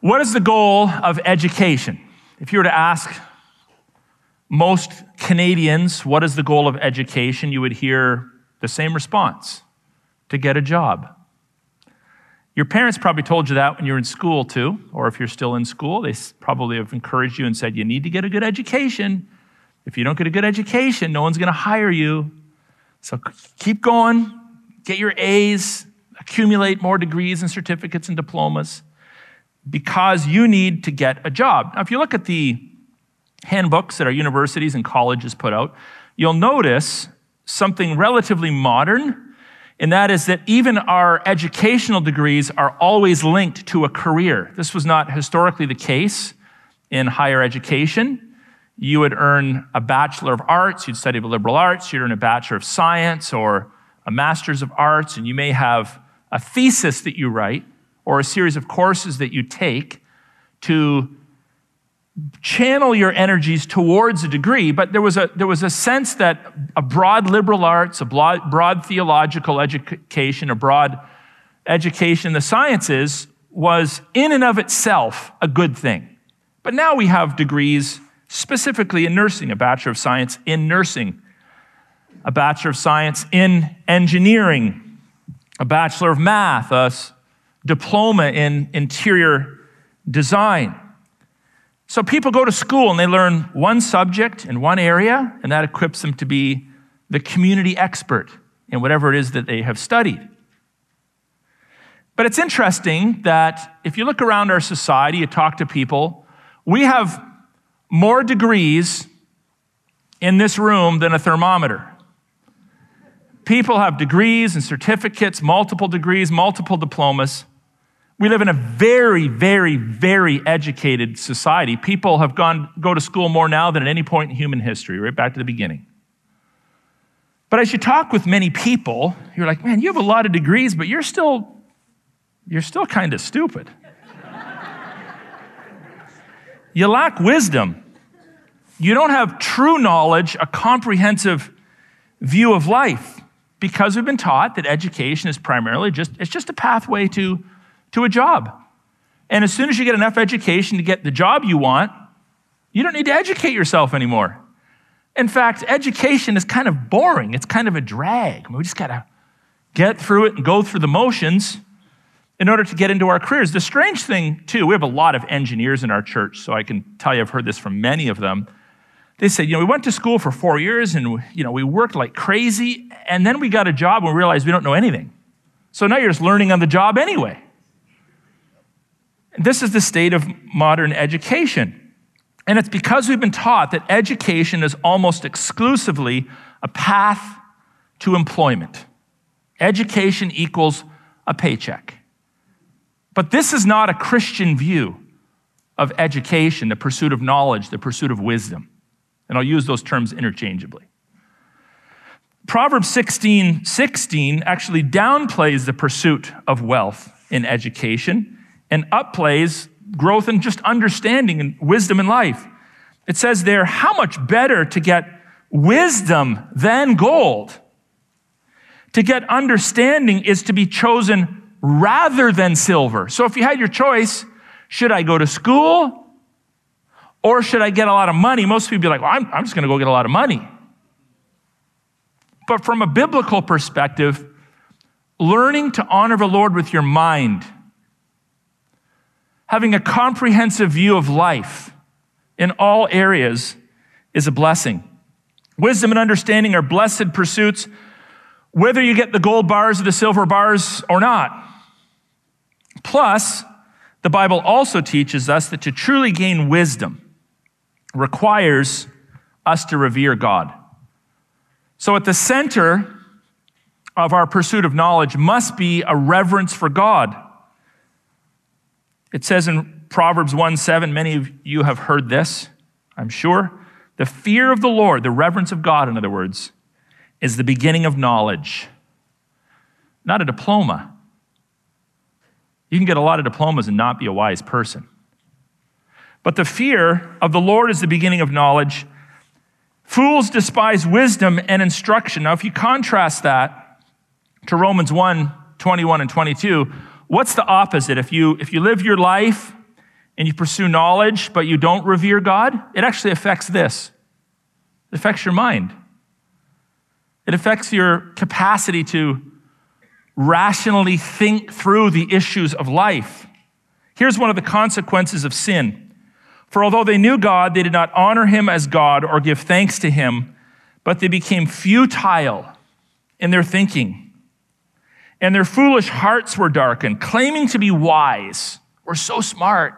What is the goal of education? If you were to ask most Canadians, what is the goal of education? You would hear the same response to get a job. Your parents probably told you that when you were in school, too, or if you're still in school, they probably have encouraged you and said, You need to get a good education. If you don't get a good education, no one's going to hire you. So keep going, get your A's, accumulate more degrees and certificates and diplomas because you need to get a job. Now, if you look at the handbooks that our universities and colleges put out, you'll notice something relatively modern, and that is that even our educational degrees are always linked to a career. This was not historically the case in higher education. You would earn a Bachelor of Arts, you'd study the liberal arts, you'd earn a Bachelor of Science or a Master's of Arts, and you may have a thesis that you write or a series of courses that you take to channel your energies towards a degree, but there was a, there was a sense that a broad liberal arts, a broad, broad theological education, a broad education in the sciences was in and of itself a good thing. But now we have degrees specifically in nursing, a Bachelor of Science in nursing, a Bachelor of Science in engineering, a Bachelor of Math, a diploma in interior design. So people go to school and they learn one subject in one area, and that equips them to be the community expert in whatever it is that they have studied. But it's interesting that if you look around our society, you talk to people, we have more degrees in this room than a thermometer. People have degrees and certificates, multiple degrees, multiple diplomas. We live in a very, very, very educated society. People have gone go to school more now than at any point in human history, right back to the beginning. But as you talk with many people, you're like, man, you have a lot of degrees, but you're still, you're still kind of stupid. you lack wisdom. You don't have true knowledge, a comprehensive view of life, because we've been taught that education is primarily just, it's just a pathway to to a job. And as soon as you get enough education to get the job you want, you don't need to educate yourself anymore. In fact, education is kind of boring. It's kind of a drag. we just got to get through it and go through the motions in order to get into our careers. The strange thing, too, we have a lot of engineers in our church, so I can tell you I've heard this from many of them. They said, you know, we went to school for four years and, you know, we worked like crazy, and then we got a job and we realized we don't know anything. So now you're just learning on the job anyway. This is the state of modern education. And it's because we've been taught that education is almost exclusively a path to employment. Education equals a paycheck. But this is not a Christian view of education, the pursuit of knowledge, the pursuit of wisdom. And I'll use those terms interchangeably. Proverbs 16 16 actually downplays the pursuit of wealth in education and upplays growth in just understanding and wisdom in life. It says there, how much better to get wisdom than gold. To get understanding is to be chosen rather than silver. So if you had your choice, should I go to school or should I get a lot of money? Most people be like, well, I'm, I'm just going to go get a lot of money. But from a biblical perspective, learning to honor the Lord with your mind having a comprehensive view of life in all areas is a blessing. Wisdom and understanding are blessed pursuits, whether you get the gold bars or the silver bars or not. Plus, the Bible also teaches us that to truly gain wisdom requires us to revere God. So, at the center of our pursuit of knowledge must be a reverence for God. It says in Proverbs 1 7, many of you have heard this, I'm sure. The fear of the Lord, the reverence of God, in other words, is the beginning of knowledge, not a diploma. You can get a lot of diplomas and not be a wise person. But the fear of the Lord is the beginning of knowledge. Fools despise wisdom and instruction. Now, if you contrast that to Romans 1 21 and 22, What's the opposite? If you, if you live your life and you pursue knowledge, but you don't revere God, it actually affects this. It affects your mind. It affects your capacity to rationally think through the issues of life. Here's one of the consequences of sin. For although they knew God, they did not honor him as God or give thanks to him, but they became futile in their thinking. And their foolish hearts were darkened, claiming to be wise or so smart.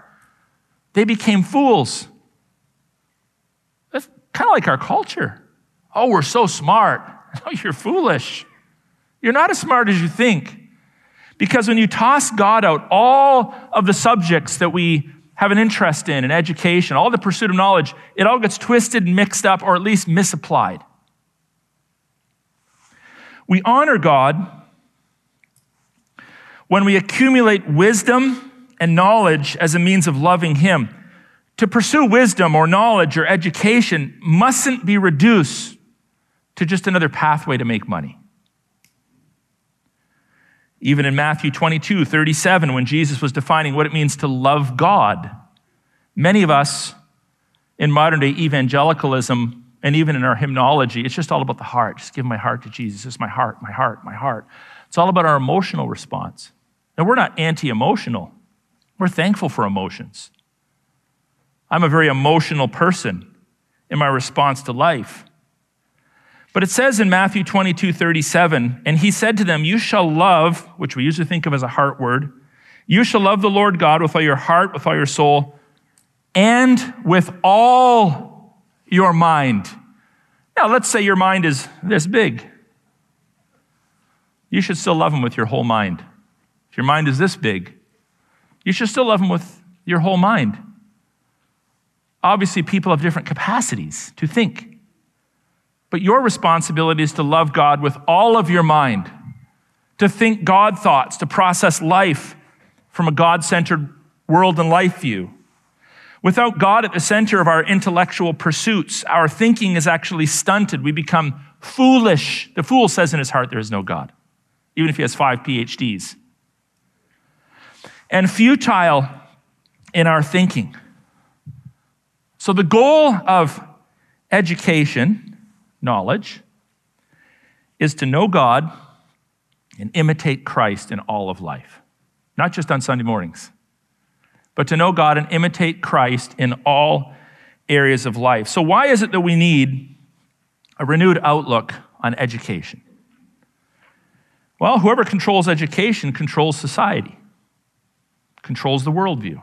They became fools. That's kind of like our culture. Oh, we're so smart. You're foolish. You're not as smart as you think. Because when you toss God out, all of the subjects that we have an interest in, in education, all the pursuit of knowledge, it all gets twisted and mixed up or at least misapplied. We honor God when we accumulate wisdom and knowledge as a means of loving Him. To pursue wisdom or knowledge or education mustn't be reduced to just another pathway to make money. Even in Matthew 22, 37, when Jesus was defining what it means to love God, many of us in modern day evangelicalism and even in our hymnology, it's just all about the heart. Just give my heart to Jesus. It's my heart, my heart, my heart. It's all about our emotional response. And we're not anti emotional, we're thankful for emotions. I'm a very emotional person in my response to life. But it says in Matthew 22, 37, and he said to them, You shall love, which we usually think of as a heart word, you shall love the Lord God with all your heart, with all your soul, and with all your mind. Now, let's say your mind is this big. You should still love him with your whole mind. If your mind is this big, you should still love him with your whole mind. Obviously, people have different capacities to think. But your responsibility is to love God with all of your mind, to think God thoughts, to process life from a God centered world and life view. Without God at the center of our intellectual pursuits, our thinking is actually stunted. We become foolish. The fool says in his heart, There is no God, even if he has five PhDs. And futile in our thinking. So, the goal of education knowledge is to know God and imitate Christ in all of life, not just on Sunday mornings, but to know God and imitate Christ in all areas of life. So, why is it that we need a renewed outlook on education? Well, whoever controls education controls society, controls the worldview,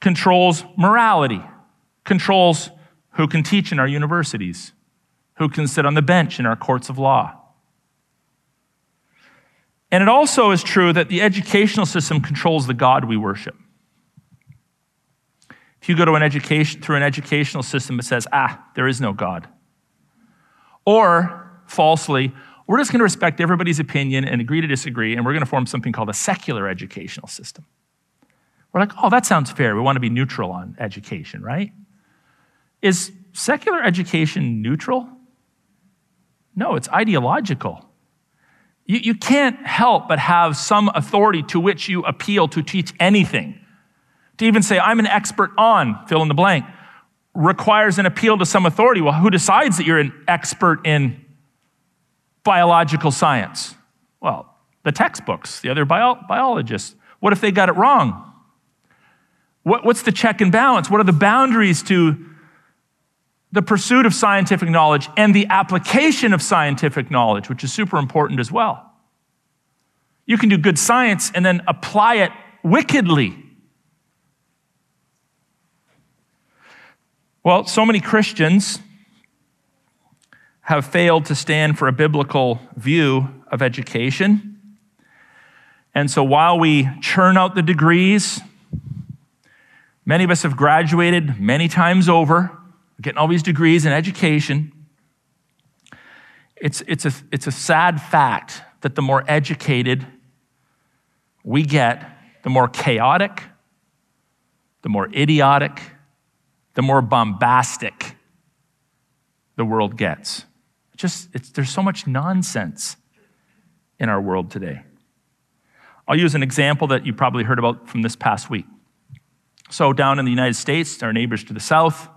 controls morality, controls who can teach in our universities, who can sit on the bench in our courts of law. And it also is true that the educational system controls the God we worship. If you go to an education through an educational system that says, ah, there is no God. Or falsely, we're just going to respect everybody's opinion and agree to disagree, and we're going to form something called a secular educational system. We're like, oh, that sounds fair. We want to be neutral on education, right? Is secular education neutral? No, it's ideological. You, you can't help but have some authority to which you appeal to teach anything. To even say, I'm an expert on, fill in the blank, requires an appeal to some authority. Well, who decides that you're an expert in biological science? Well, the textbooks, the other bio- biologists. What if they got it wrong? What, what's the check and balance? What are the boundaries to the pursuit of scientific knowledge and the application of scientific knowledge, which is super important as well. You can do good science and then apply it wickedly. Well, so many Christians have failed to stand for a biblical view of education. And so while we churn out the degrees, many of us have graduated many times over getting all these degrees in education. It's, it's, a, it's a sad fact that the more educated we get, the more chaotic, the more idiotic, the more bombastic the world gets. Just, there's so much nonsense in our world today. I'll use an example that you probably heard about from this past week. So, down in the United States, our neighbors to the south,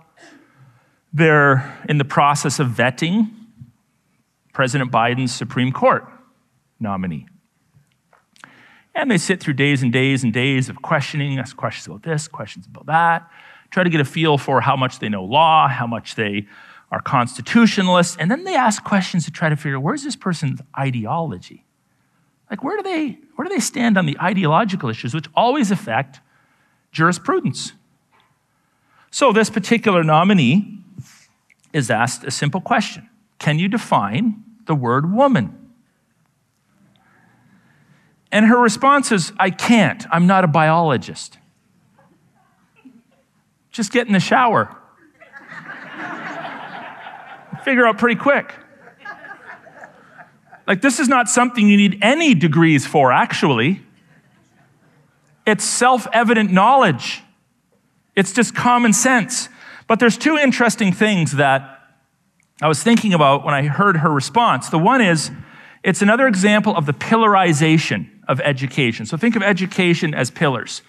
they're in the process of vetting President Biden's Supreme Court nominee. And they sit through days and days and days of questioning, ask questions about this, questions about that, try to get a feel for how much they know law, how much they are constitutionalists, and then they ask questions to try to figure out where's this person's ideology? Like where do they where do they stand on the ideological issues which always affect jurisprudence? So this particular nominee is asked a simple question. Can you define the word woman? And her response is, I can't. I'm not a biologist. Just get in the shower. Figure out pretty quick. Like, this is not something you need any degrees for, actually. It's self evident knowledge, it's just common sense. But there's two interesting things that I was thinking about when I heard her response. The one is, it's another example of the pillarization of education. So think of education as pillars.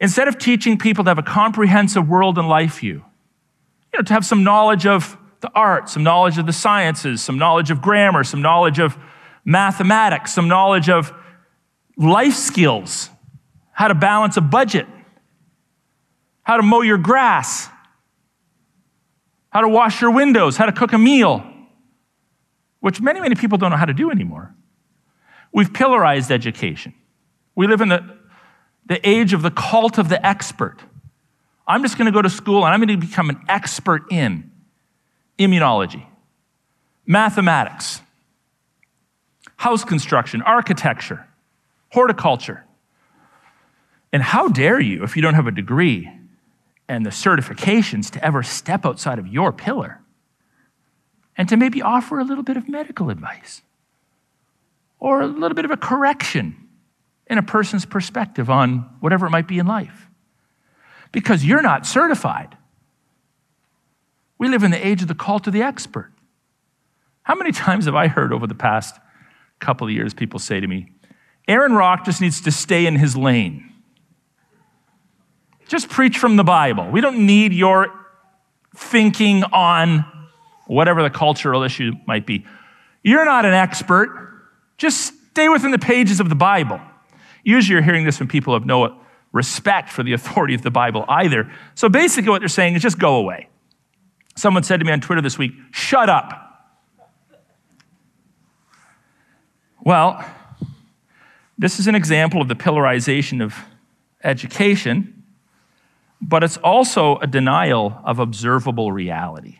Instead of teaching people to have a comprehensive world and life view, you know, to have some knowledge of the arts, some knowledge of the sciences, some knowledge of grammar, some knowledge of mathematics, some knowledge of life skills, how to balance a budget, how to mow your grass, how to wash your windows, how to cook a meal, which many, many people don't know how to do anymore. We've pillarized education. We live in the, the age of the cult of the expert. I'm just going to go to school and I'm going to become an expert in immunology, mathematics, house construction, architecture, horticulture. And how dare you, if you don't have a degree and the certifications, to ever step outside of your pillar and to maybe offer a little bit of medical advice? or a little bit of a correction in a person's perspective on whatever it might be in life. Because you're not certified. We live in the age of the call to the expert. How many times have I heard over the past couple of years people say to me, Aaron Rock just needs to stay in his lane? Just preach from the Bible. We don't need your thinking on whatever the cultural issue might be. You're not an expert. Just stay within the pages of the Bible. Usually you're hearing this from people who have no respect for the authority of the Bible either. So basically, what they're saying is just go away. Someone said to me on Twitter this week, shut up. Well, this is an example of the pillarization of education, but it's also a denial of observable reality.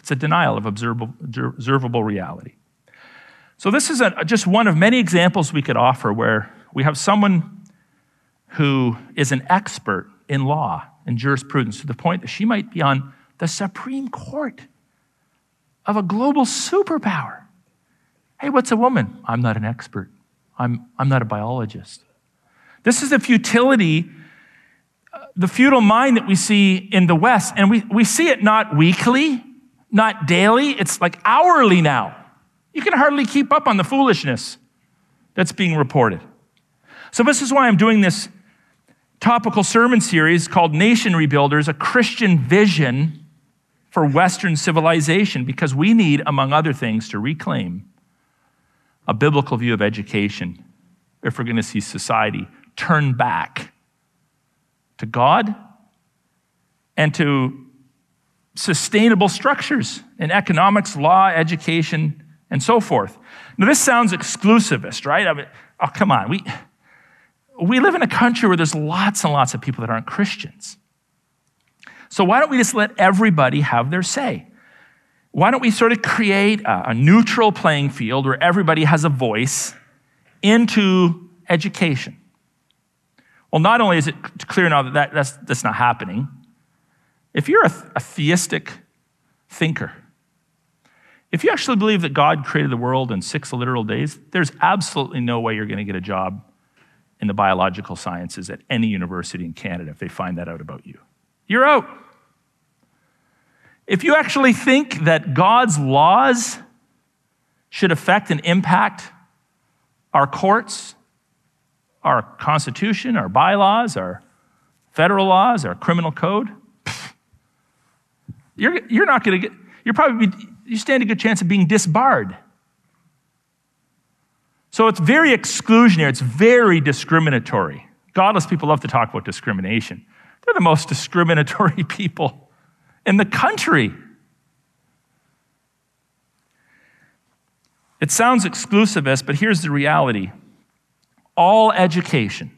It's a denial of observable, observable reality. So, this is a, just one of many examples we could offer where we have someone who is an expert in law and jurisprudence to the point that she might be on the Supreme Court of a global superpower. Hey, what's a woman? I'm not an expert, I'm, I'm not a biologist. This is the futility, uh, the futile mind that we see in the West. And we, we see it not weekly, not daily, it's like hourly now. You can hardly keep up on the foolishness that's being reported. So, this is why I'm doing this topical sermon series called Nation Rebuilders, a Christian vision for Western civilization, because we need, among other things, to reclaim a biblical view of education if we're going to see society turn back to God and to sustainable structures in economics, law, education, and so forth. Now, this sounds exclusivist, right? I mean, oh, come on. We, we live in a country where there's lots and lots of people that aren't Christians. So, why don't we just let everybody have their say? Why don't we sort of create a, a neutral playing field where everybody has a voice into education? Well, not only is it clear now that, that that's, that's not happening, if you're a, a theistic thinker, if you actually believe that God created the world in six literal days, there's absolutely no way you're going to get a job in the biological sciences at any university in Canada if they find that out about you. You're out. If you actually think that God's laws should affect and impact our courts, our constitution, our bylaws, our federal laws, our criminal code. You're, you're not going to get, you're probably, you stand a good chance of being disbarred. So it's very exclusionary, it's very discriminatory. Godless people love to talk about discrimination. They're the most discriminatory people in the country. It sounds exclusivist, but here's the reality all education,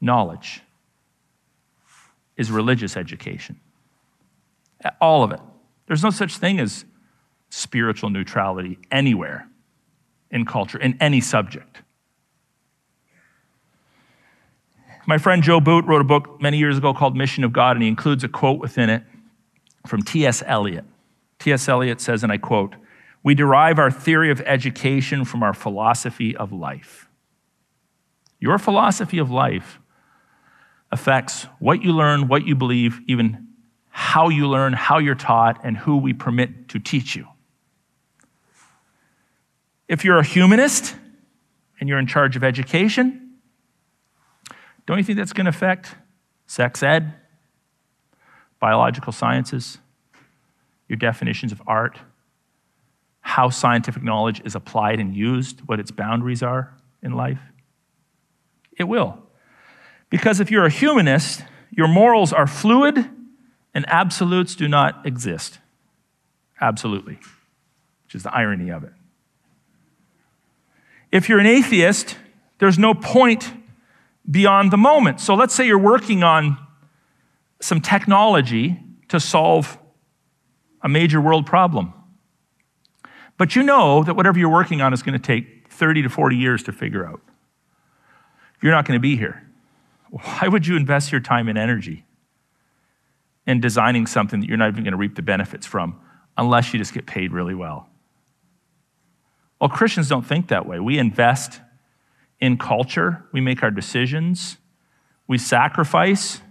knowledge, is religious education. All of it. There's no such thing as spiritual neutrality anywhere in culture, in any subject. My friend Joe Boot wrote a book many years ago called Mission of God, and he includes a quote within it from T.S. Eliot. T.S. Eliot says, and I quote, We derive our theory of education from our philosophy of life. Your philosophy of life affects what you learn, what you believe, even how you learn, how you're taught, and who we permit to teach you. If you're a humanist and you're in charge of education, don't you think that's going to affect sex ed, biological sciences, your definitions of art, how scientific knowledge is applied and used, what its boundaries are in life? It will. Because if you're a humanist, your morals are fluid and absolutes do not exist. Absolutely, which is the irony of it. If you're an atheist, there's no point beyond the moment. So let's say you're working on some technology to solve a major world problem. But you know that whatever you're working on is going to take 30 to 40 years to figure out. You're not going to be here. Why would you invest your time and energy in designing something that you're not even going to reap the benefits from unless you just get paid really well? Well, Christians don't think that way. We invest in culture, we make our decisions, we sacrifice,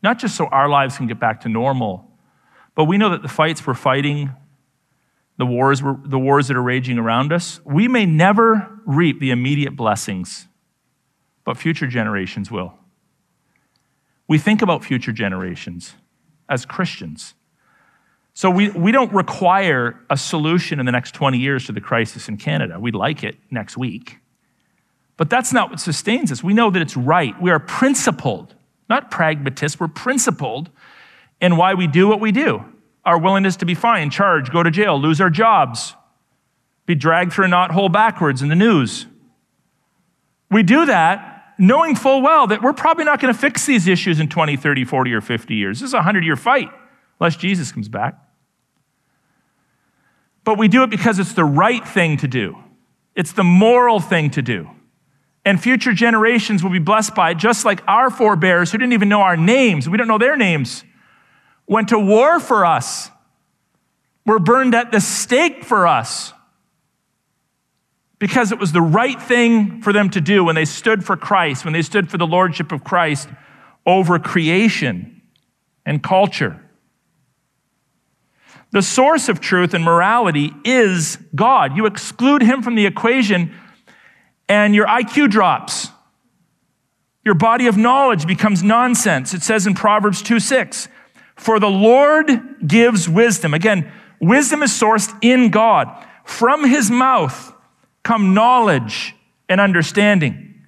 not just so our lives can get back to normal, but we know that the fights we're fighting, the wars, the wars that are raging around us, we may never reap the immediate blessings, but future generations will. We think about future generations as Christians. So we, we don't require a solution in the next 20 years to the crisis in Canada. We'd like it next week. But that's not what sustains us. We know that it's right. We are principled, not pragmatists. We're principled in why we do what we do. Our willingness to be fined, charged, go to jail, lose our jobs, be dragged through a knothole backwards in the news. We do that knowing full well that we're probably not going to fix these issues in 20, 30, 40, or 50 years. This is a 100 year fight unless Jesus comes back. But we do it because it's the right thing to do, it's the moral thing to do. And future generations will be blessed by it, just like our forebears who didn't even know our names. We don't know their names. Went to war for us, were burned at the stake for us because it was the right thing for them to do when they stood for Christ, when they stood for the lordship of Christ over creation and culture. The source of truth and morality is God. You exclude him from the equation, and your IQ drops. Your body of knowledge becomes nonsense. It says in Proverbs 2 6, For the Lord gives wisdom. Again, wisdom is sourced in God. From his mouth come knowledge and understanding.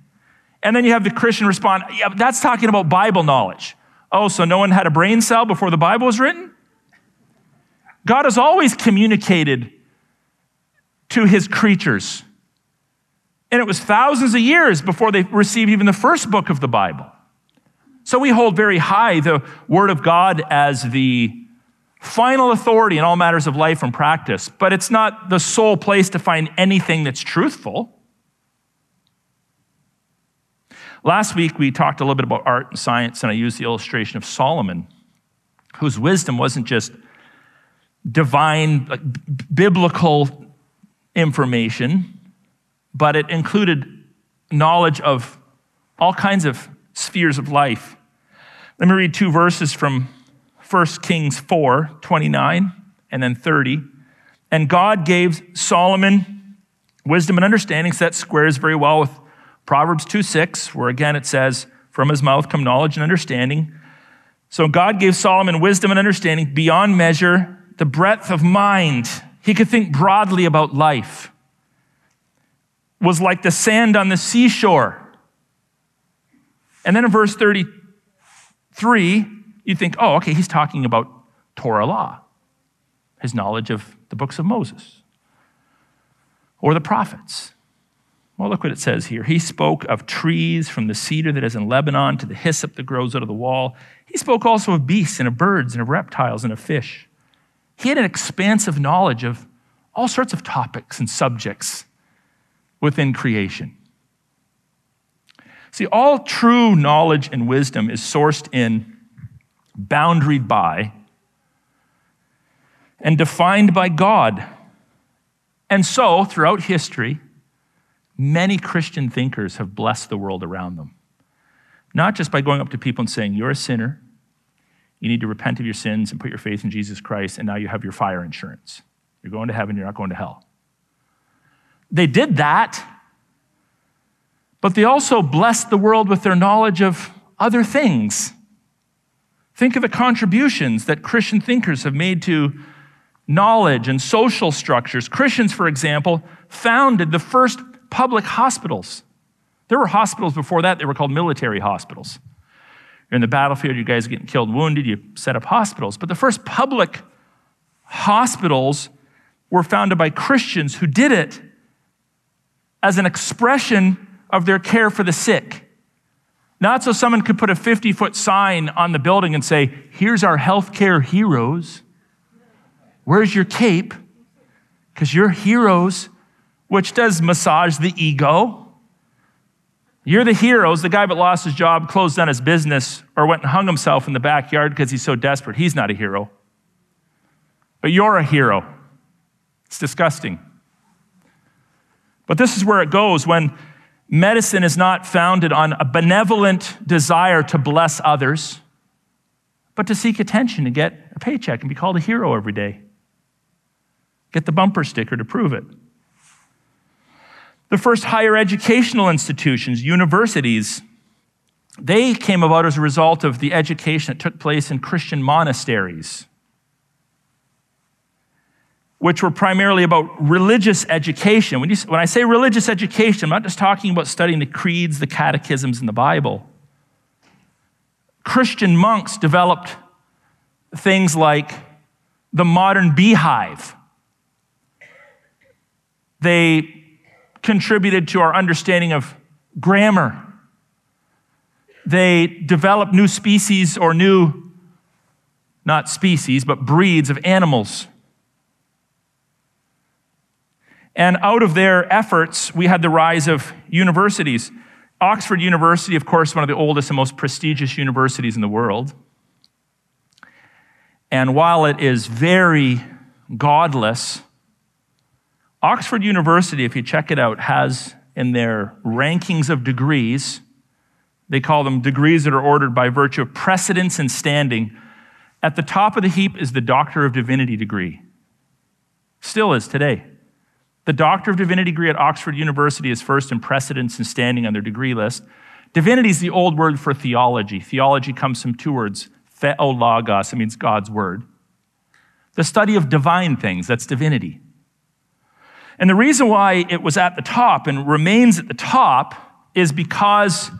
And then you have the Christian respond, yeah, that's talking about Bible knowledge. Oh, so no one had a brain cell before the Bible was written? God has always communicated to his creatures. And it was thousands of years before they received even the first book of the Bible. So we hold very high the Word of God as the final authority in all matters of life and practice, but it's not the sole place to find anything that's truthful. Last week, we talked a little bit about art and science, and I used the illustration of Solomon, whose wisdom wasn't just divine, like, biblical information, but it included knowledge of all kinds of spheres of life. Let me read two verses from 1 Kings 4 29 and then 30. And God gave Solomon wisdom and understanding, so that squares very well with Proverbs 2 6, where again it says, From his mouth come knowledge and understanding. So God gave Solomon wisdom and understanding beyond measure, the breadth of mind. He could think broadly about life. Was like the sand on the seashore. And then in verse 33, you think, oh, okay, he's talking about Torah law, his knowledge of the books of Moses or the prophets. Well, look what it says here. He spoke of trees from the cedar that is in Lebanon to the hyssop that grows out of the wall. He spoke also of beasts and of birds and of reptiles and of fish. He had an expansive knowledge of all sorts of topics and subjects within creation. See, all true knowledge and wisdom is sourced in, boundaried by, and defined by God. And so, throughout history, many Christian thinkers have blessed the world around them. Not just by going up to people and saying, You're a sinner, you need to repent of your sins and put your faith in Jesus Christ, and now you have your fire insurance. You're going to heaven, you're not going to hell. They did that but they also blessed the world with their knowledge of other things. Think of the contributions that Christian thinkers have made to knowledge and social structures. Christians, for example, founded the first public hospitals. There were hospitals before that, they were called military hospitals. You're in the battlefield, you guys are getting killed wounded, you set up hospitals. But the first public hospitals were founded by Christians who did it as an expression of their care for the sick. Not so someone could put a 50 foot sign on the building and say, Here's our healthcare heroes. Where's your cape? Because you're heroes, which does massage the ego. You're the heroes. The guy that lost his job, closed down his business, or went and hung himself in the backyard because he's so desperate. He's not a hero. But you're a hero. It's disgusting. But this is where it goes when Medicine is not founded on a benevolent desire to bless others, but to seek attention and get a paycheck and be called a hero every day. Get the bumper sticker to prove it. The first higher educational institutions, universities, they came about as a result of the education that took place in Christian monasteries which were primarily about religious education. When, you, when I say religious education, I'm not just talking about studying the creeds, the catechisms, and the Bible. Christian monks developed things like the modern beehive. They contributed to our understanding of grammar. They developed new species or new, not species, but breeds of animals and out of their efforts, we had the rise of universities. Oxford University, of course, one of the oldest and most prestigious universities in the world. And while it is very godless, Oxford University, if you check it out, has in their rankings of degrees, they call them degrees that are ordered by virtue of precedence and standing. At the top of the heap is the Doctor of Divinity degree. Still is today. The Doctor of Divinity degree at Oxford University is first in precedence and standing on their degree list. Divinity is the old word for theology. Theology comes from two words, theologos, it means God's word. The study of divine things, that's divinity. And the reason why it was at the top and remains at the top is because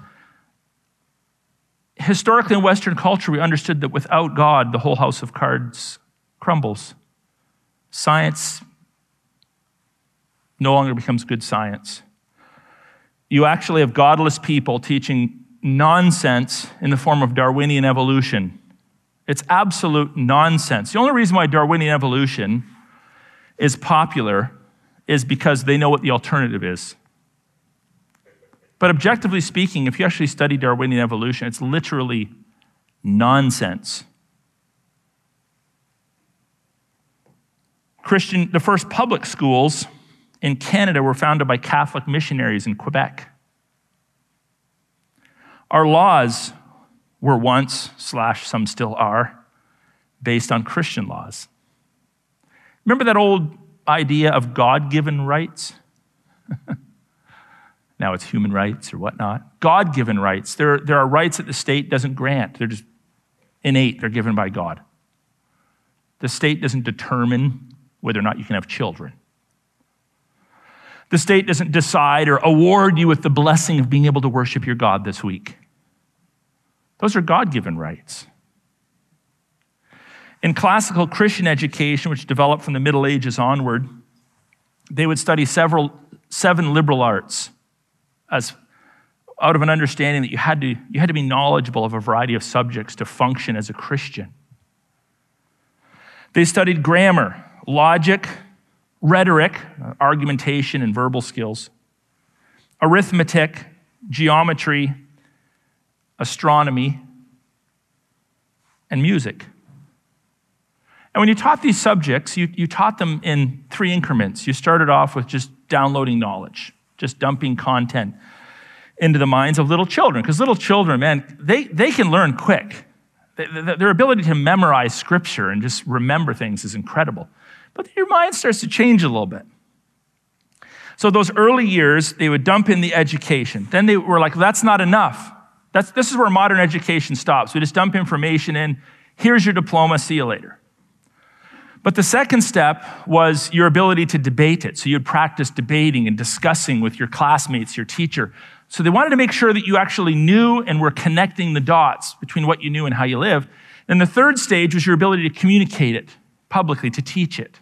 historically in Western culture, we understood that without God, the whole house of cards crumbles. Science no longer becomes good science. You actually have godless people teaching nonsense in the form of Darwinian evolution. It's absolute nonsense. The only reason why Darwinian evolution is popular is because they know what the alternative is. But objectively speaking, if you actually study Darwinian evolution, it's literally nonsense. Christian, the first public schools in Canada were founded by Catholic missionaries in Quebec. Our laws were once, slash, some still are, based on Christian laws. Remember that old idea of God given rights? now it's human rights or whatnot. God given rights. There, there are rights that the state doesn't grant, they're just innate, they're given by God. The state doesn't determine whether or not you can have children. The state doesn't decide or award you with the blessing of being able to worship your God this week. Those are God given rights. In classical Christian education, which developed from the Middle Ages onward, they would study several, seven liberal arts as out of an understanding that you had, to, you had to be knowledgeable of a variety of subjects to function as a Christian. They studied grammar, logic, rhetoric, argumentation, and verbal skills, arithmetic, geometry, astronomy, and music. And when you taught these subjects, you, you taught them in three increments. You started off with just downloading knowledge, just dumping content into the minds of little children. Because little children, man, they, they can learn quick. Their ability to memorize scripture and just remember things is incredible. But your mind starts to change a little bit. So, those early years, they would dump in the education. Then they were like, that's not enough. That's, this is where modern education stops. We just dump information in. Here's your diploma. See you later. But the second step was your ability to debate it. So you'd practice debating and discussing with your classmates, your teacher. So they wanted to make sure that you actually knew and were connecting the dots between what you knew and how you lived. And the third stage was your ability to communicate it publicly, to teach it.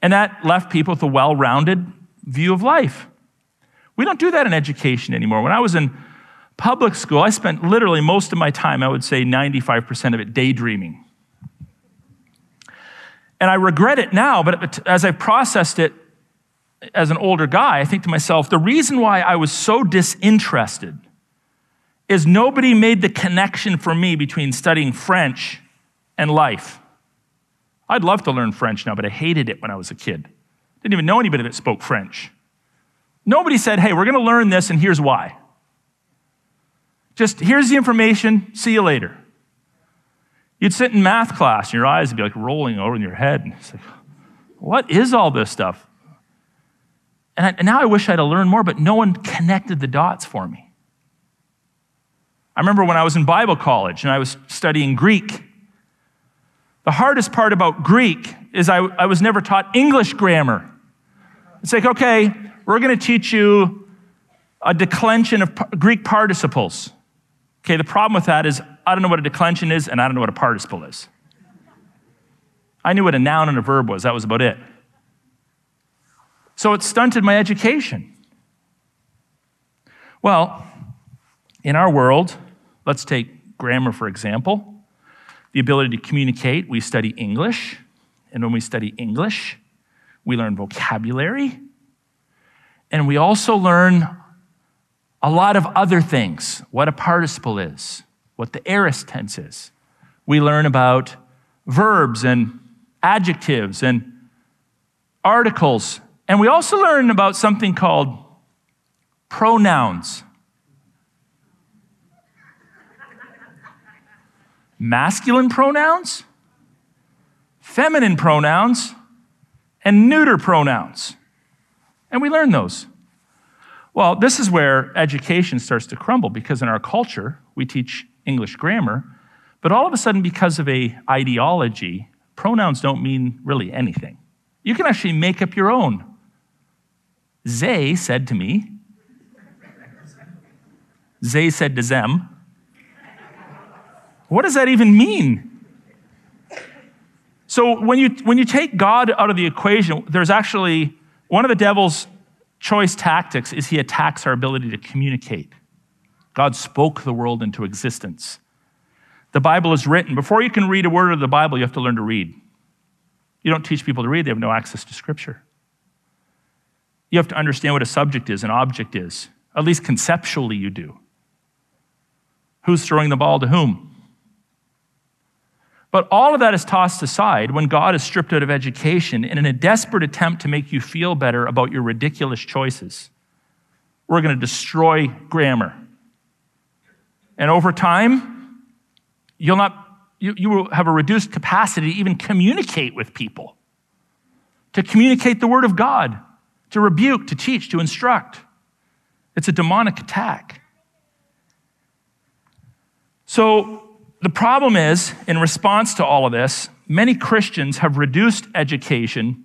And that left people with a well rounded view of life. We don't do that in education anymore. When I was in public school, I spent literally most of my time, I would say 95% of it, daydreaming. And I regret it now, but as I processed it as an older guy, I think to myself, the reason why I was so disinterested is nobody made the connection for me between studying French and life. I'd love to learn French now, but I hated it when I was a kid. Didn't even know anybody that spoke French. Nobody said, hey, we're going to learn this, and here's why. Just here's the information, see you later. You'd sit in math class, and your eyes would be like rolling over in your head. And it's like, what is all this stuff? And, I, and now I wish I'd have learned more, but no one connected the dots for me. I remember when I was in Bible college and I was studying Greek. The hardest part about Greek is I, I was never taught English grammar. It's like, okay, we're going to teach you a declension of Greek participles. Okay, the problem with that is I don't know what a declension is, and I don't know what a participle is. I knew what a noun and a verb was, that was about it. So it stunted my education. Well, in our world, let's take grammar for example. The ability to communicate, we study English. And when we study English, we learn vocabulary. And we also learn a lot of other things what a participle is, what the aorist tense is. We learn about verbs and adjectives and articles. And we also learn about something called pronouns. Masculine pronouns, feminine pronouns, and neuter pronouns. And we learn those. Well, this is where education starts to crumble because in our culture, we teach English grammar, but all of a sudden, because of a ideology, pronouns don't mean really anything. You can actually make up your own. Zay said to me, Zay said to them, what does that even mean? So when you, when you take God out of the equation, there's actually one of the devil's choice tactics is he attacks our ability to communicate. God spoke the world into existence. The Bible is written. Before you can read a word of the Bible, you have to learn to read. You don't teach people to read, they have no access to Scripture. You have to understand what a subject is, an object is. At least conceptually, you do. Who's throwing the ball to whom? But all of that is tossed aside when God is stripped out of education and in a desperate attempt to make you feel better about your ridiculous choices. We're going to destroy grammar. And over time, you'll not, you, you will have a reduced capacity to even communicate with people, to communicate the word of God, to rebuke, to teach, to instruct. It's a demonic attack. So the problem is, in response to all of this, many Christians have reduced education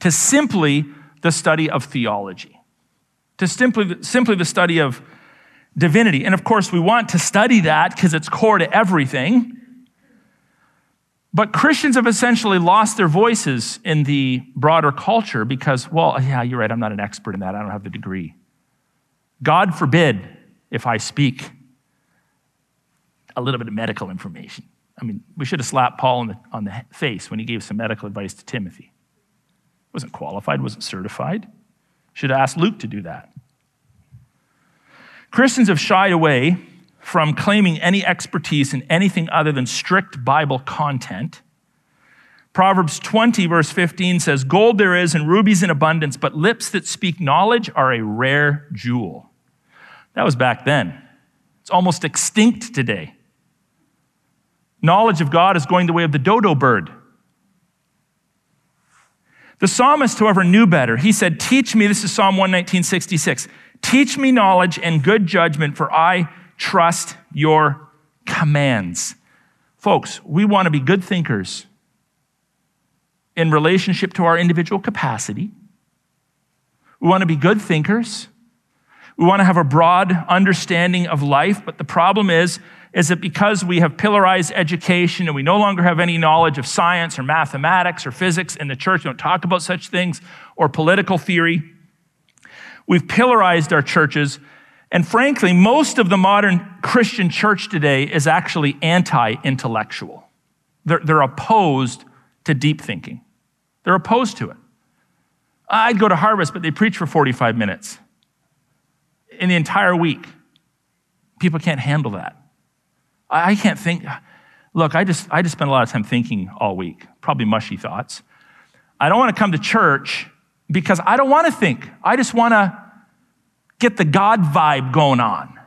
to simply the study of theology, to simply, simply the study of divinity. And of course, we want to study that because it's core to everything. But Christians have essentially lost their voices in the broader culture because, well, yeah, you're right, I'm not an expert in that, I don't have the degree. God forbid if I speak a little bit of medical information. I mean, we should have slapped Paul on the, on the face when he gave some medical advice to Timothy. Wasn't qualified, wasn't certified. Should have asked Luke to do that. Christians have shied away from claiming any expertise in anything other than strict Bible content. Proverbs 20, verse 15 says, Gold there is and rubies in abundance, but lips that speak knowledge are a rare jewel. That was back then. It's almost extinct today. Knowledge of God is going the way of the dodo bird. The psalmist, however, knew better. He said, Teach me, this is Psalm 119, 66. Teach me knowledge and good judgment, for I trust your commands. Folks, we want to be good thinkers in relationship to our individual capacity. We want to be good thinkers. We want to have a broad understanding of life, but the problem is is that because we have pillarized education and we no longer have any knowledge of science or mathematics or physics in the church, we don't talk about such things, or political theory, we've pillarized our churches. And frankly, most of the modern Christian church today is actually anti intellectual. They're, they're opposed to deep thinking, they're opposed to it. I'd go to Harvest, but they preach for 45 minutes in the entire week. People can't handle that. I can't think. Look, I just, I just spend a lot of time thinking all week, probably mushy thoughts. I don't want to come to church because I don't want to think. I just want to get the God vibe going on.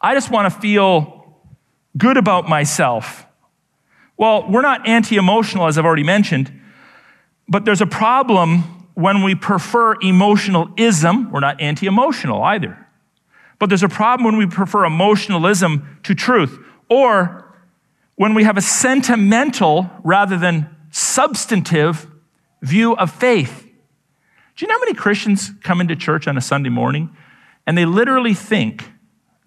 I just want to feel good about myself. Well, we're not anti emotional, as I've already mentioned, but there's a problem when we prefer emotionalism. We're not anti emotional either. But there's a problem when we prefer emotionalism to truth, or when we have a sentimental rather than substantive view of faith. Do you know how many Christians come into church on a Sunday morning and they literally think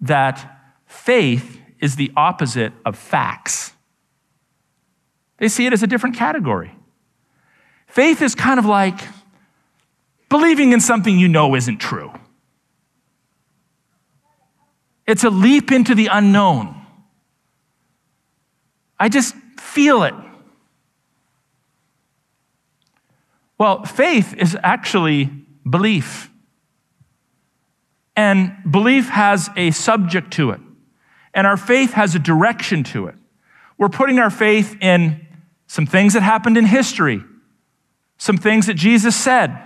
that faith is the opposite of facts? They see it as a different category. Faith is kind of like believing in something you know isn't true. It's a leap into the unknown. I just feel it. Well, faith is actually belief. And belief has a subject to it. And our faith has a direction to it. We're putting our faith in some things that happened in history, some things that Jesus said.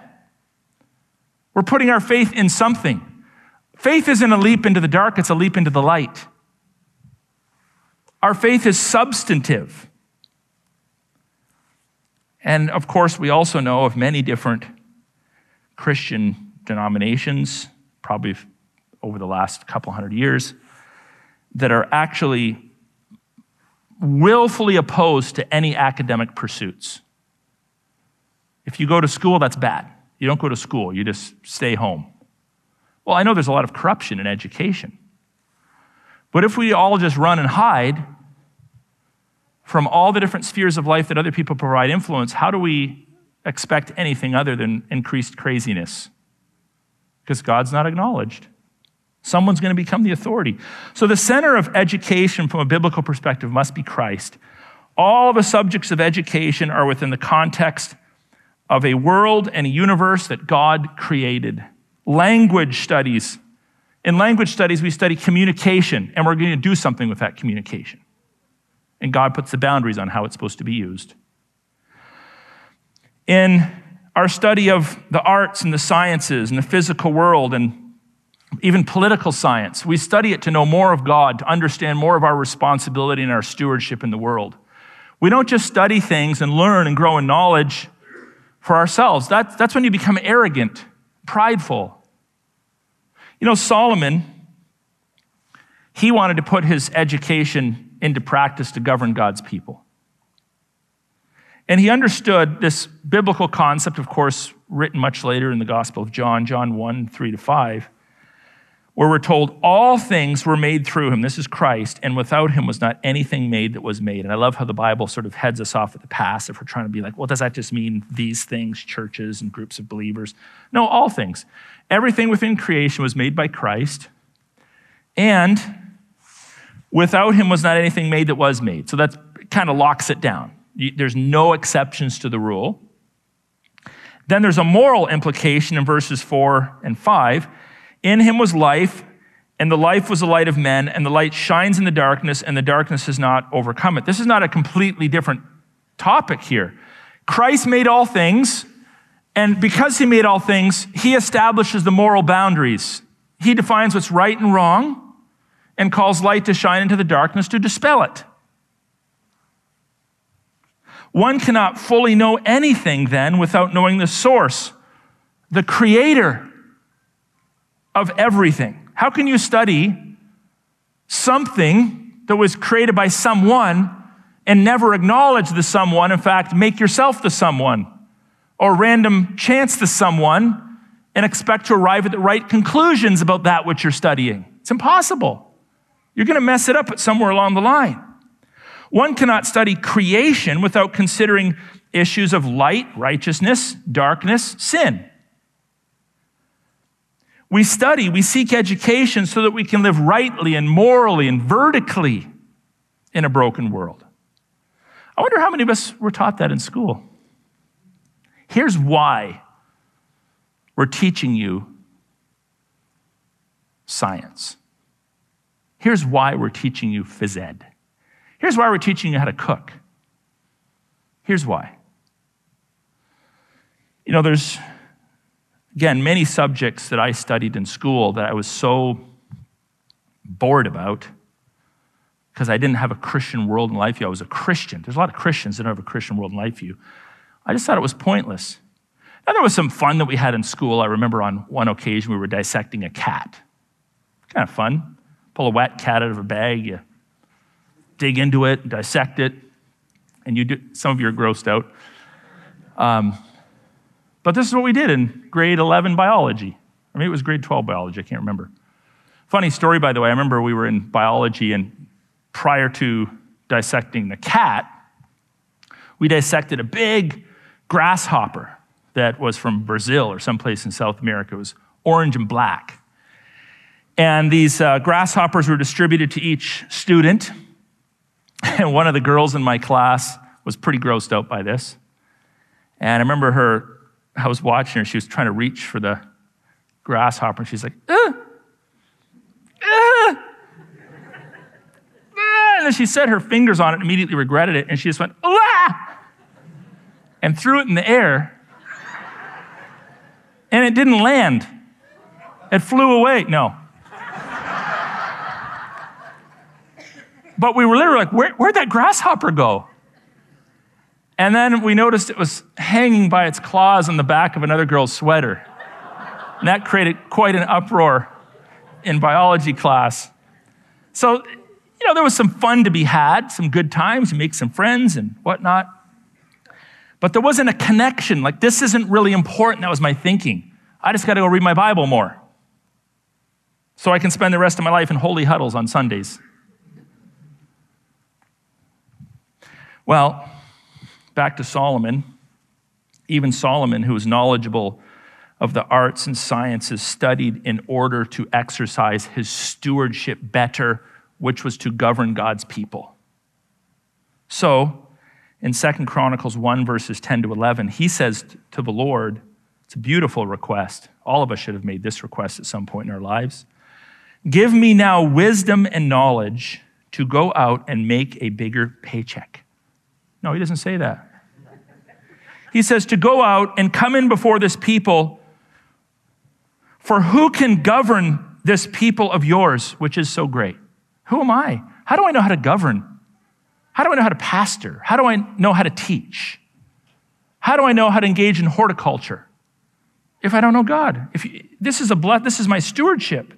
We're putting our faith in something. Faith isn't a leap into the dark, it's a leap into the light. Our faith is substantive. And of course, we also know of many different Christian denominations, probably over the last couple hundred years, that are actually willfully opposed to any academic pursuits. If you go to school, that's bad. You don't go to school, you just stay home. Well, I know there's a lot of corruption in education. But if we all just run and hide from all the different spheres of life that other people provide influence, how do we expect anything other than increased craziness? Because God's not acknowledged. Someone's going to become the authority. So, the center of education from a biblical perspective must be Christ. All the subjects of education are within the context of a world and a universe that God created language studies. In language studies, we study communication, and we're going to do something with that communication. And God puts the boundaries on how it's supposed to be used. In our study of the arts and the sciences and the physical world and even political science, we study it to know more of God, to understand more of our responsibility and our stewardship in the world. We don't just study things and learn and grow in knowledge for ourselves. That, that's when you become arrogant, prideful, you know, Solomon, he wanted to put his education into practice to govern God's people. And he understood this biblical concept, of course, written much later in the Gospel of John, John 1, 3 to 5, where we're told all things were made through him. This is Christ, and without him was not anything made that was made. And I love how the Bible sort of heads us off at the pass if we're trying to be like, well, does that just mean these things, churches and groups of believers? No, all things. Everything within creation was made by Christ, and without him was not anything made that was made. So that kind of locks it down. There's no exceptions to the rule. Then there's a moral implication in verses 4 and 5. In him was life, and the life was the light of men, and the light shines in the darkness, and the darkness has not overcome it. This is not a completely different topic here. Christ made all things, and because he made all things, he establishes the moral boundaries. He defines what's right and wrong, and calls light to shine into the darkness to dispel it. One cannot fully know anything then without knowing the source, the creator of everything. How can you study something that was created by someone and never acknowledge the someone, in fact, make yourself the someone, or random chance the someone and expect to arrive at the right conclusions about that which you're studying? It's impossible. You're going to mess it up somewhere along the line. One cannot study creation without considering issues of light, righteousness, darkness, sin. We study, we seek education so that we can live rightly and morally and vertically in a broken world. I wonder how many of us were taught that in school. Here's why we're teaching you science. Here's why we're teaching you phys ed. Here's why we're teaching you how to cook. Here's why. You know, there's, again, many subjects that I studied in school that I was so bored about because I didn't have a Christian world in life view. I was a Christian. There's a lot of Christians that don't have a Christian world in life view. I just thought it was pointless. Now, there was some fun that we had in school. I remember on one occasion we were dissecting a cat. Kind of fun. Pull a wet cat out of a bag, you dig into it, dissect it, and you do, some of you are grossed out. Um, but this is what we did in grade 11 biology. I mean, it was grade 12 biology, I can't remember. Funny story, by the way, I remember we were in biology, and prior to dissecting the cat, we dissected a big grasshopper that was from Brazil or someplace in South America. It was orange and black. And these uh, grasshoppers were distributed to each student. And one of the girls in my class was pretty grossed out by this. And I remember her, I was watching her, she was trying to reach for the grasshopper, and she's like, uh, uh, and then she set her fingers on it immediately regretted it, and she just went, ah, and threw it in the air. And it didn't land. It flew away. No, But we were literally like, Where, where'd that grasshopper go? And then we noticed it was hanging by its claws on the back of another girl's sweater. And that created quite an uproar in biology class. So, you know, there was some fun to be had, some good times, you make some friends and whatnot. But there wasn't a connection. Like, this isn't really important. That was my thinking. I just got to go read my Bible more so I can spend the rest of my life in holy huddles on Sundays. Well, back to Solomon. Even Solomon, who was knowledgeable of the arts and sciences, studied in order to exercise his stewardship better, which was to govern God's people. So, in Second Chronicles 1, verses 10 to 11, he says to the Lord, it's a beautiful request. All of us should have made this request at some point in our lives. Give me now wisdom and knowledge to go out and make a bigger paycheck. No, he doesn't say that. He says to go out and come in before this people, for who can govern this people of yours, which is so great? Who am I? How do I know how to govern? How do I know how to pastor? How do I know how to teach? How do I know how to engage in horticulture if I don't know God? If you, this is a blood, this is my stewardship.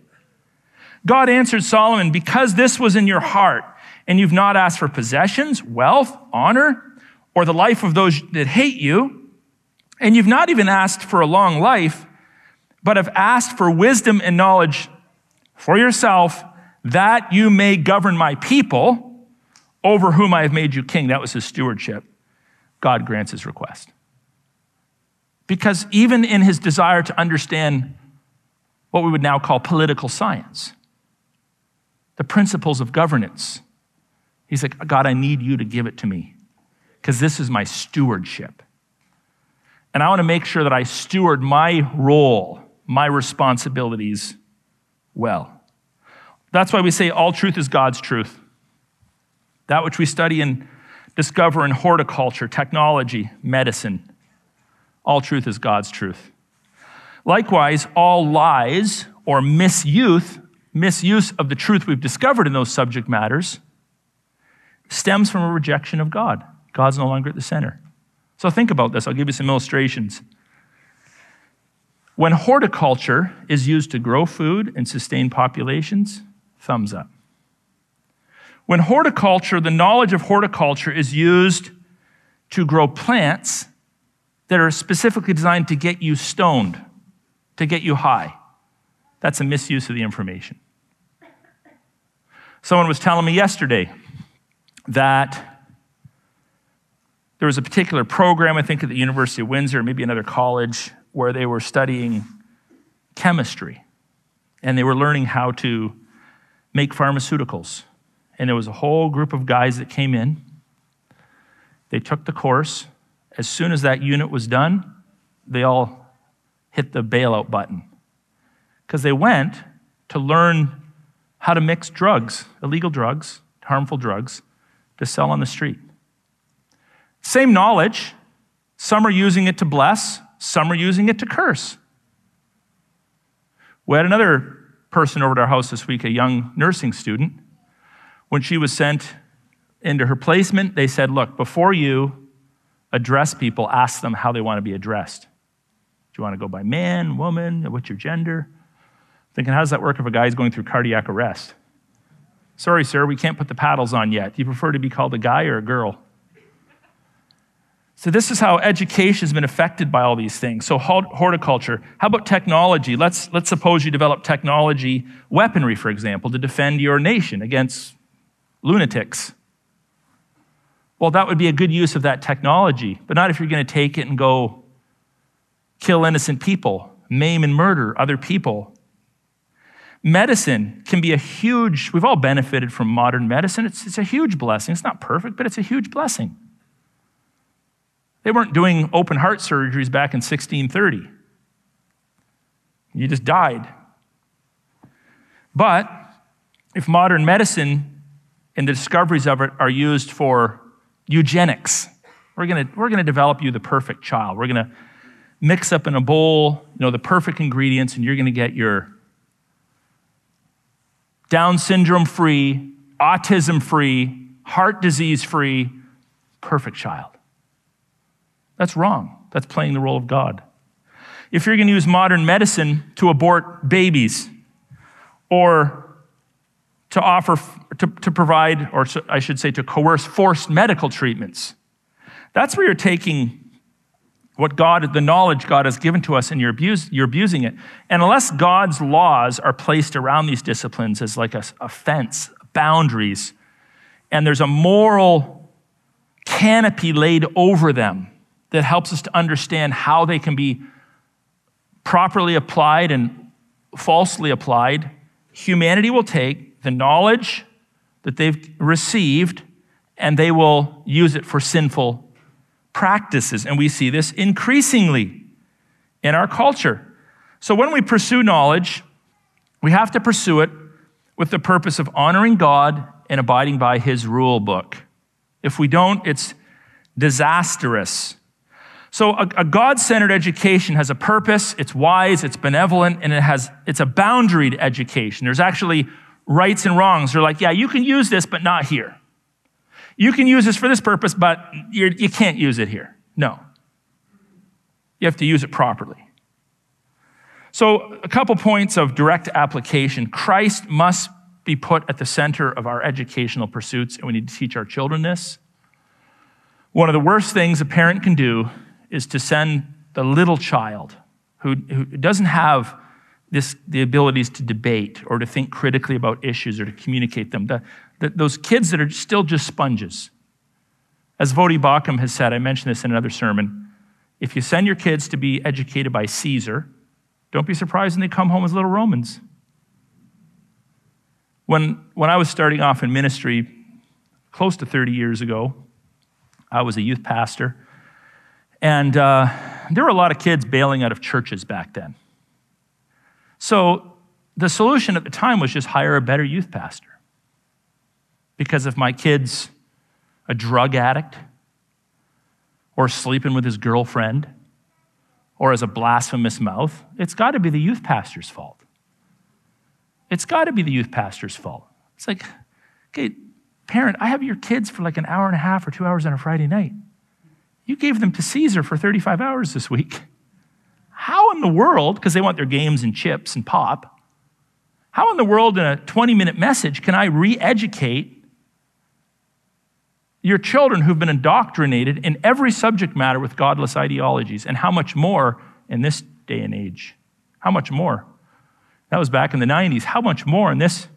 God answered Solomon, Because this was in your heart, and you've not asked for possessions, wealth, honor, or the life of those that hate you, and you've not even asked for a long life, but have asked for wisdom and knowledge for yourself, that you may govern my people over whom I have made you king. That was his stewardship. God grants his request. Because even in his desire to understand what we would now call political science, the principles of governance, he's like, God, I need you to give it to me because this is my stewardship. And I want to make sure that I steward my role, my responsibilities well. That's why we say all truth is God's truth. That which we study and discover in horticulture, technology, medicine, all truth is God's truth. Likewise, all lies or misuse, misuse of the truth we've discovered in those subject matters stems from a rejection of God. God's no longer at the center. So think about this. I'll give you some illustrations. When horticulture is used to grow food and sustain populations, thumbs up. When horticulture, the knowledge of horticulture is used to grow plants that are specifically designed to get you stoned, to get you high. That's a misuse of the information. Someone was telling me yesterday that there was a particular program, I think at the University of Windsor, maybe another college, where they were studying chemistry and they were learning how to make pharmaceuticals. And there was a whole group of guys that came in. They took the course, as soon as that unit was done, they all hit the bailout button because they went to learn how to mix drugs, illegal drugs, harmful drugs, to sell on the street. Same knowledge. Some are using it to bless, some are using it to curse. We had another person over at our house this week, a young nursing student. When she was sent into her placement, they said, Look, before you address people, ask them how they want to be addressed. Do you want to go by man, woman? What's your gender? Thinking, how does that work if a guy's going through cardiac arrest? Sorry, sir, we can't put the paddles on yet. Do you prefer to be called a guy or a girl? So, this is how education has been affected by all these things. So, horticulture. How about technology? Let's, let's suppose you develop technology, weaponry, for example, to defend your nation against lunatics. Well, that would be a good use of that technology, but not if you're going to take it and go kill innocent people, maim and murder other people. Medicine can be a huge, we've all benefited from modern medicine. It's, it's a huge blessing. It's not perfect, but it's a huge blessing. They weren't doing open heart surgeries back in 1630. You just died. But if modern medicine and the discoveries of it are used for eugenics. We're going we're gonna develop you the perfect child. We're going to mix up in a bowl, you know, the perfect ingredients, and you're going to get your Down syndrome free, autism free, heart disease free, perfect child. That's wrong. That's playing the role of God. If you're going to use modern medicine to abort babies or to offer, to, to provide, or to, I should say, to coerce forced medical treatments. That's where you're taking what God, the knowledge God has given to us, and you're, abuse, you're abusing it. And unless God's laws are placed around these disciplines as like a, a fence, boundaries, and there's a moral canopy laid over them that helps us to understand how they can be properly applied and falsely applied, humanity will take the knowledge that they've received and they will use it for sinful practices. And we see this increasingly in our culture. So when we pursue knowledge, we have to pursue it with the purpose of honoring God and abiding by his rule book. If we don't, it's disastrous. So a, a God-centered education has a purpose, it's wise, it's benevolent, and it has it's a boundaried education. There's actually rights and wrongs. They're like, yeah, you can use this, but not here. You can use this for this purpose, but you're, you can not use it here. No. You have to use it properly. So, a couple points of direct application. Christ must be put at the center of our educational pursuits, and we need to teach our children this. One of the worst things a parent can do is to send the little child who, who doesn't have this, the abilities to debate or to think critically about issues or to communicate them. The, the, those kids that are still just sponges. As Voddie Baucham has said, I mentioned this in another sermon, if you send your kids to be educated by Caesar, don't be surprised when they come home as little Romans. When, when I was starting off in ministry close to 30 years ago, I was a youth pastor, and uh, there were a lot of kids bailing out of churches back then. So the solution at the time was just hire a better youth pastor. Because if my kid's a drug addict, or sleeping with his girlfriend, or has a blasphemous mouth, it's got to be the youth pastor's fault. It's got to be the youth pastor's fault. It's like, okay, parent, I have your kids for like an hour and a half or two hours on a Friday night. You gave them to Caesar for 35 hours this week. How in the world, because they want their games and chips and pop, how in the world in a 20 minute message can I re educate your children who've been indoctrinated in every subject matter with godless ideologies, and how much more in this day and age? How much more? That was back in the 90s. How much more in this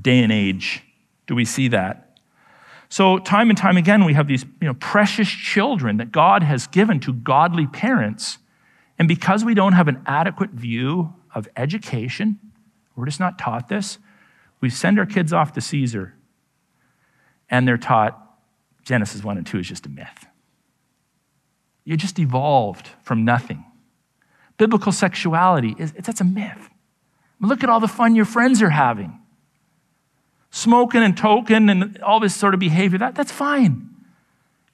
day and age do we see that? So, time and time again, we have these you know, precious children that God has given to godly parents. And because we don't have an adequate view of education, we're just not taught this, we send our kids off to Caesar and they're taught Genesis 1 and 2 is just a myth. You just evolved from nothing. Biblical sexuality, is, that's a myth. Look at all the fun your friends are having. Smoking and token and all this sort of behavior, that, that's fine.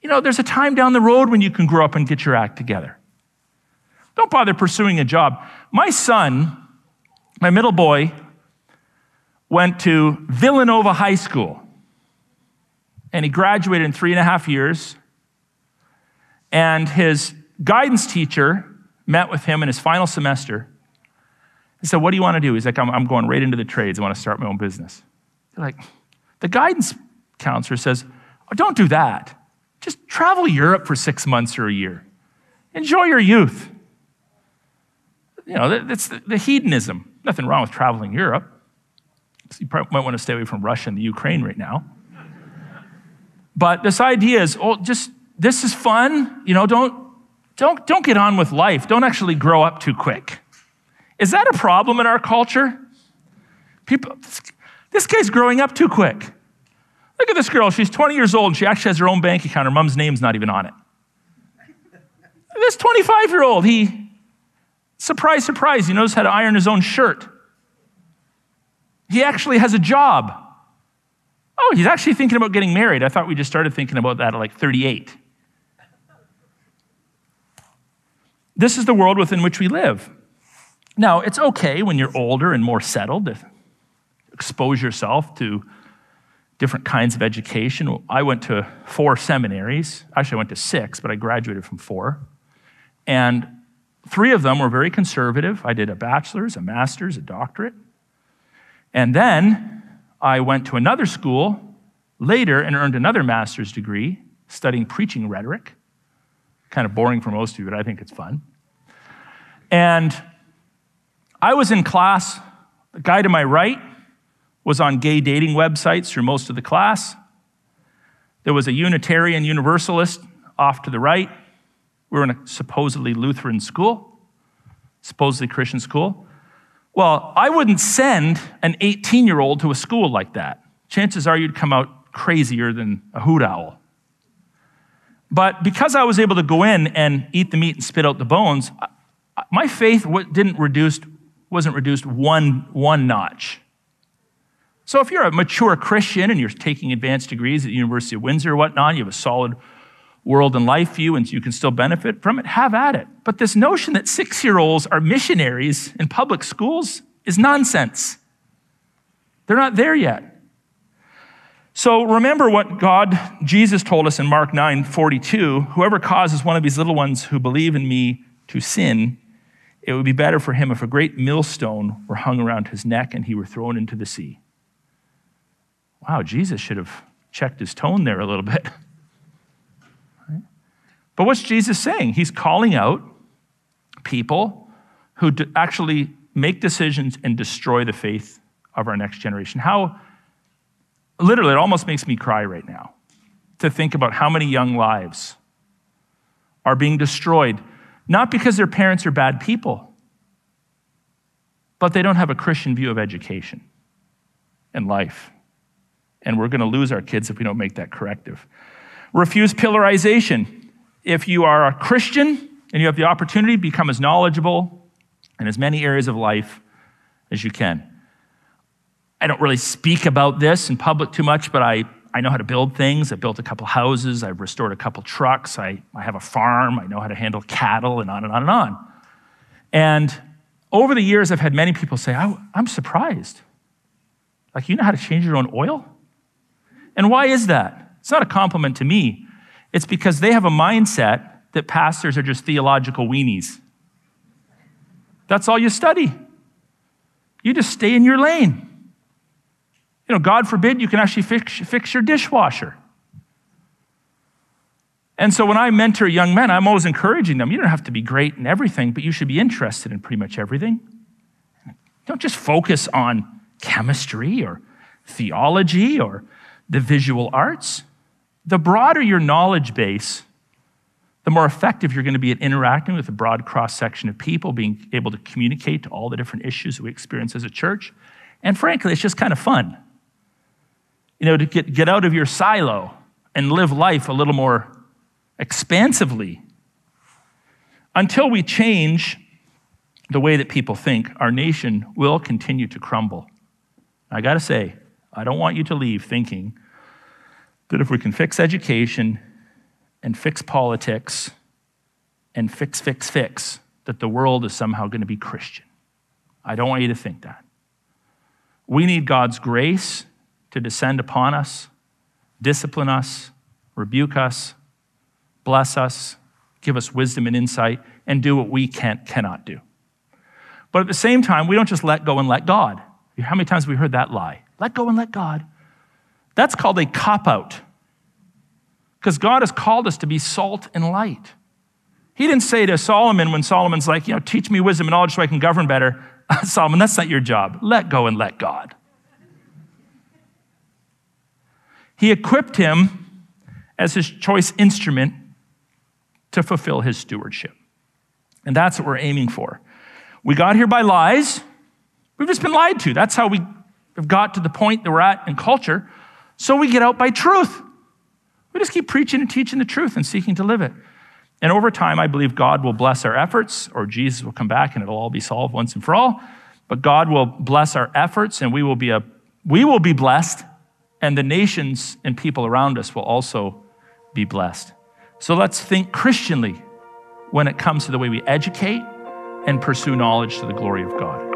You know, there's a time down the road when you can grow up and get your act together. Don't bother pursuing a job. My son, my middle boy, went to Villanova High School and he graduated in three and a half years. And his guidance teacher met with him in his final semester. He said, What do you want to do? He's like, I'm, I'm going right into the trades. I want to start my own business. Like, The guidance counselor says, oh, Don't do that. Just travel Europe for six months or a year. Enjoy your youth. You know, that's the, hedonism. Nothing wrong with traveling Europe. You might want to stay away from Russia and the Ukraine right now. But this idea is, oh, just this is fun. You know, don't don't don't get on with life. Don't actually grow up too quick. Is that a problem in our culture? People, this guy's growing up too quick. Look at this girl. She's 20 years old and she actually has her own bank account. Her mom's name's not even on it. This 25 year old, he, surprise, surprise, he knows how to iron his own shirt. He actually has a job. Oh, he's actually thinking about getting married. I thought we just started thinking about that at like 38. This is the world within which we live. Now, it's okay when you're older and more settled expose yourself to different kinds of education. I went to four seminaries. Actually, I went to six, but I graduated from four. And three of them were very conservative. I did a bachelor's, a master's, a doctorate. And then I went to another school later and earned another master's degree studying preaching rhetoric. Kind of boring for most of you, but I think it's fun. And I was in class. The guy to my right was on gay dating websites through most of the class. There was a Unitarian Universalist off to the right. We were in a supposedly Lutheran school, supposedly Christian school. Well, I wouldn't send an 18 year old to a school like that. Chances are you'd come out crazier than a hoot owl. But because I was able to go in and eat the meat and spit out the bones, my faith didn't reduce, wasn't reduced one, one notch. So if you're a mature Christian and you're taking advanced degrees at the University of Windsor or whatnot, you have a solid world and life view and you can still benefit from it, have at it. But this notion that six year olds are missionaries in public schools is nonsense. They're not there yet. So remember what God, Jesus told us in Mark 9 42 whoever causes one of these little ones who believe in me to sin, it would be better for him if a great millstone were hung around his neck and he were thrown into the sea. Wow, Jesus should have checked his tone there a little bit. But what's Jesus saying? He's calling out people who actually make decisions and destroy the faith of our next generation. How, literally, it almost makes me cry right now to think about how many young lives are being destroyed, not because their parents are bad people, but they don't have a Christian view of education and life. And we're going to lose our kids if we don't make that corrective. Refuse pillarization. If you are a Christian and you have the opportunity, become as knowledgeable in as many areas of life as you can. I don't really speak about this in public too much, but I, I know how to build things. I built a couple houses, I've restored a couple trucks, I, I have a farm, I know how to handle cattle, and on and on and on. And over the years, I've had many people say, I'm surprised. Like, you know how to change your own oil? And why is that? It's not a compliment to me. It's because they have a mindset that pastors are just theological weenies. That's all you study. You just stay in your lane. You know, God forbid you can actually fix, fix your dishwasher. And so when I mentor young men, I'm always encouraging them. You don't have to be great in everything, but you should be interested in pretty much everything. Don't just focus on chemistry or theology or the visual arts. The broader your knowledge base, the more effective you're going to be at interacting with a broad cross section of people, being able to communicate to all the different issues that we experience as a church. And frankly, it's just kind of fun. You know, to get, get out of your silo and live life a little more expansively. Until we change the way that people think, our nation will continue to crumble. I got to say, I don't want you to leave thinking that if we can fix education and fix politics and fix, fix, fix, that the world is somehow going to be Christian. I don't want you to think that. We need God's grace to descend upon us, discipline us, rebuke us, bless us, give us wisdom and insight, and do what we can't, cannot do. But at the same time, we don't just let go and let God. How many times have we heard that lie? Let go and let God. That's called a cop out. Because God has called us to be salt and light. He didn't say to Solomon when Solomon's like, you know, teach me wisdom and knowledge so I can govern better. Solomon, that's not your job. Let go and let God. He equipped him as his choice instrument to fulfill his stewardship. And that's what we're aiming for. We got here by lies. We've just been lied to. That's how we have got to the point that we're at in culture. So we get out by truth. We just keep preaching and teaching the truth and seeking to live it. And over time, I believe God will bless our efforts, or Jesus will come back and it'll all be solved once and for all. But God will bless our efforts, and we will be a we will be blessed, and the nations and people around us will also be blessed. So let's think Christianly when it comes to the way we educate and pursue knowledge to the glory of God.